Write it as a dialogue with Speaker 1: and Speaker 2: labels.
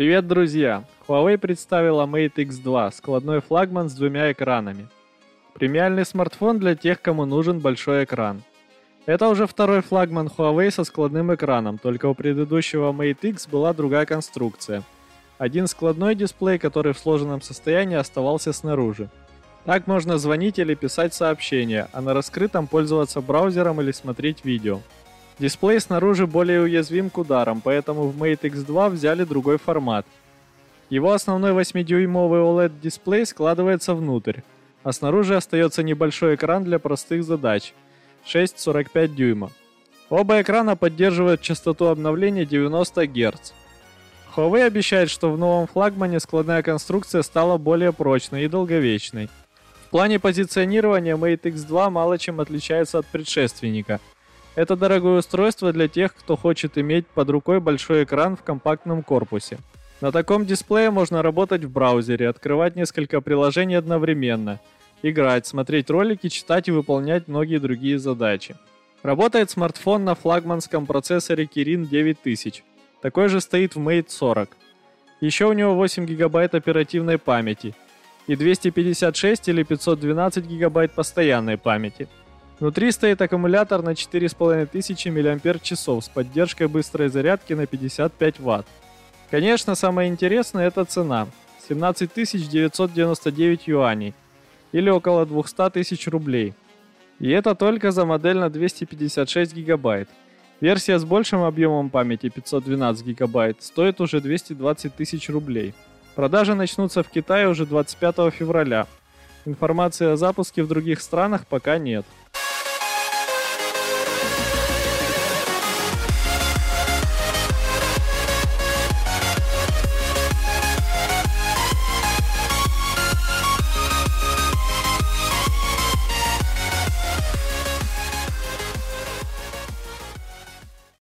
Speaker 1: Привет, друзья! Huawei представила Mate X2, складной флагман с двумя экранами. Премиальный смартфон для тех, кому нужен большой экран. Это уже второй флагман Huawei со складным экраном, только у предыдущего Mate X была другая конструкция. Один складной дисплей, который в сложенном состоянии оставался снаружи. Так можно звонить или писать сообщения, а на раскрытом пользоваться браузером или смотреть видео. Дисплей снаружи более уязвим к ударам, поэтому в Mate X2 взяли другой формат. Его основной 8-дюймовый OLED-дисплей складывается внутрь, а снаружи остается небольшой экран для простых задач 6,45 дюйма. Оба экрана поддерживают частоту обновления 90 Гц. Huawei обещает, что в новом флагмане складная конструкция стала более прочной и долговечной. В плане позиционирования Mate X2 мало чем отличается от предшественника – это дорогое устройство для тех, кто хочет иметь под рукой большой экран в компактном корпусе. На таком дисплее можно работать в браузере, открывать несколько приложений одновременно, играть, смотреть ролики, читать и выполнять многие другие задачи. Работает смартфон на флагманском процессоре Kirin 9000. Такой же стоит в Mate 40. Еще у него 8 гигабайт оперативной памяти и 256 или 512 гигабайт постоянной памяти – Внутри стоит аккумулятор на 4500 мАч с поддержкой быстрой зарядки на 55 Вт. Конечно, самое интересное это цена. 17 999 юаней или около 200 тысяч рублей. И это только за модель на 256 гигабайт. Версия с большим объемом памяти 512 гигабайт стоит уже 220 тысяч рублей. Продажи начнутся в Китае уже 25 февраля. Информации о запуске в других странах пока нет.